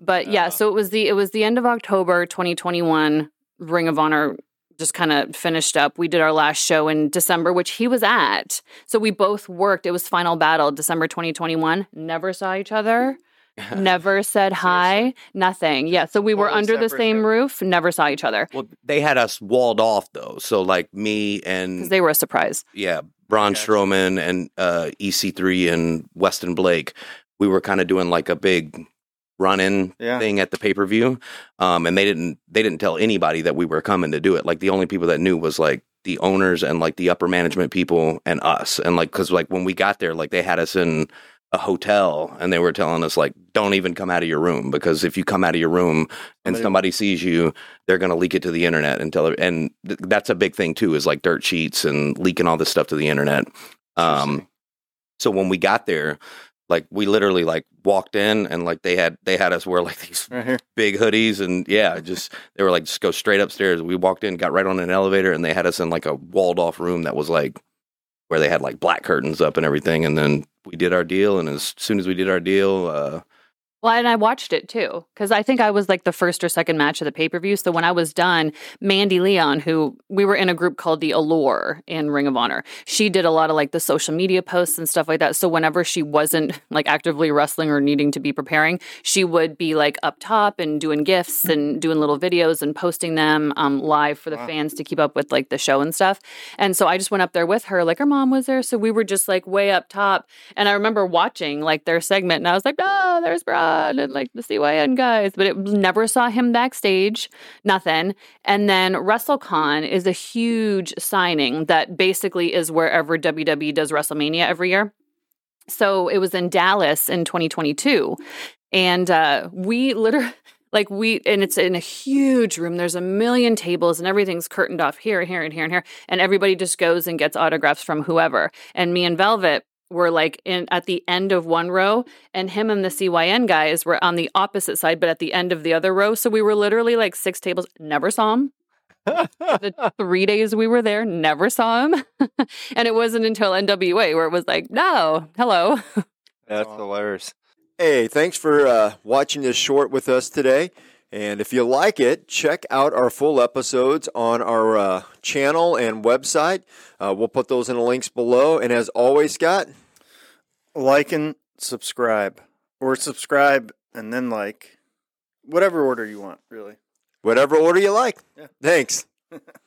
But yeah, so it was the it was the end of October 2021. Ring of Honor just kind of finished up. We did our last show in December, which he was at. So we both worked. It was Final Battle, December 2021. Never saw each other. never said hi. Nothing. Yeah. So we were Totally under the same show. roof. Never saw each other Well, they had us walled off though. So like me because and they were a surprise. yeah, Braun Gotcha. Strowman and uh, EC3 and Weston Blake, we were kind of doing like a big run-in Yeah. thing at the pay-per-view. Um, and they didn't they didn't tell anybody that we were coming to do it. Like the only people that knew was like the owners and like the upper management people and us. And like cuz like when we got there like they had us in a hotel and they were telling us like don't even come out of your room because if you come out of your room and Somebody- somebody sees you they're going to leak it to the internet and tell and th- that's a big thing too is like dirt sheets and leaking all this stuff to the internet um so when we got there like we literally like walked in and like they had they had us wear like these Right big hoodies and yeah just they were like just go straight upstairs. We walked in got right on an elevator and they had us in like a walled off room that was like where they had like black curtains up and everything and then we did our deal and as soon as we did our deal uh Well, and I watched it too because I think I was like the first or second match of the pay per view. So when I was done, Mandy Leon, who we were in a group called the Allure in Ring of Honor, she did a lot of like the social media posts and stuff like that. So whenever she wasn't like actively wrestling or needing to be preparing, she would be like up top and doing gifts and doing little videos and posting them um, live for the Wow. fans to keep up with like the show and stuff. And so I just went up there with her, like her mom was there. So we were just like way up top. And I remember watching like their segment and I was like, oh, there's Brad and like the CYN guys. But it never saw him backstage, nothing. And then WrestleCon is a huge signing that basically is wherever WWE does WrestleMania every year. So it was in Dallas in 2022. And uh, we literally, like, we, and it's in a huge room. There's a million tables and everything's curtained off here and here and here and here. And everybody just goes and gets autographs from whoever. And me and Velvet were like in at the end of one row, and him and the CYN guys were on the opposite side, but at the end of the other row. So we were literally like six tables, never saw him. the three days we were there, never saw him. and it wasn't until NWA where it was like, no, hello. That's hilarious. Hey, thanks for uh, watching this short with us today. And if you like it, check out our full episodes on our uh, channel and website. Uh, we'll put those in the links below. And as always, Scott, Like and subscribe, or subscribe and then like, whatever order you want, really. whatever order you like. Yeah. Thanks.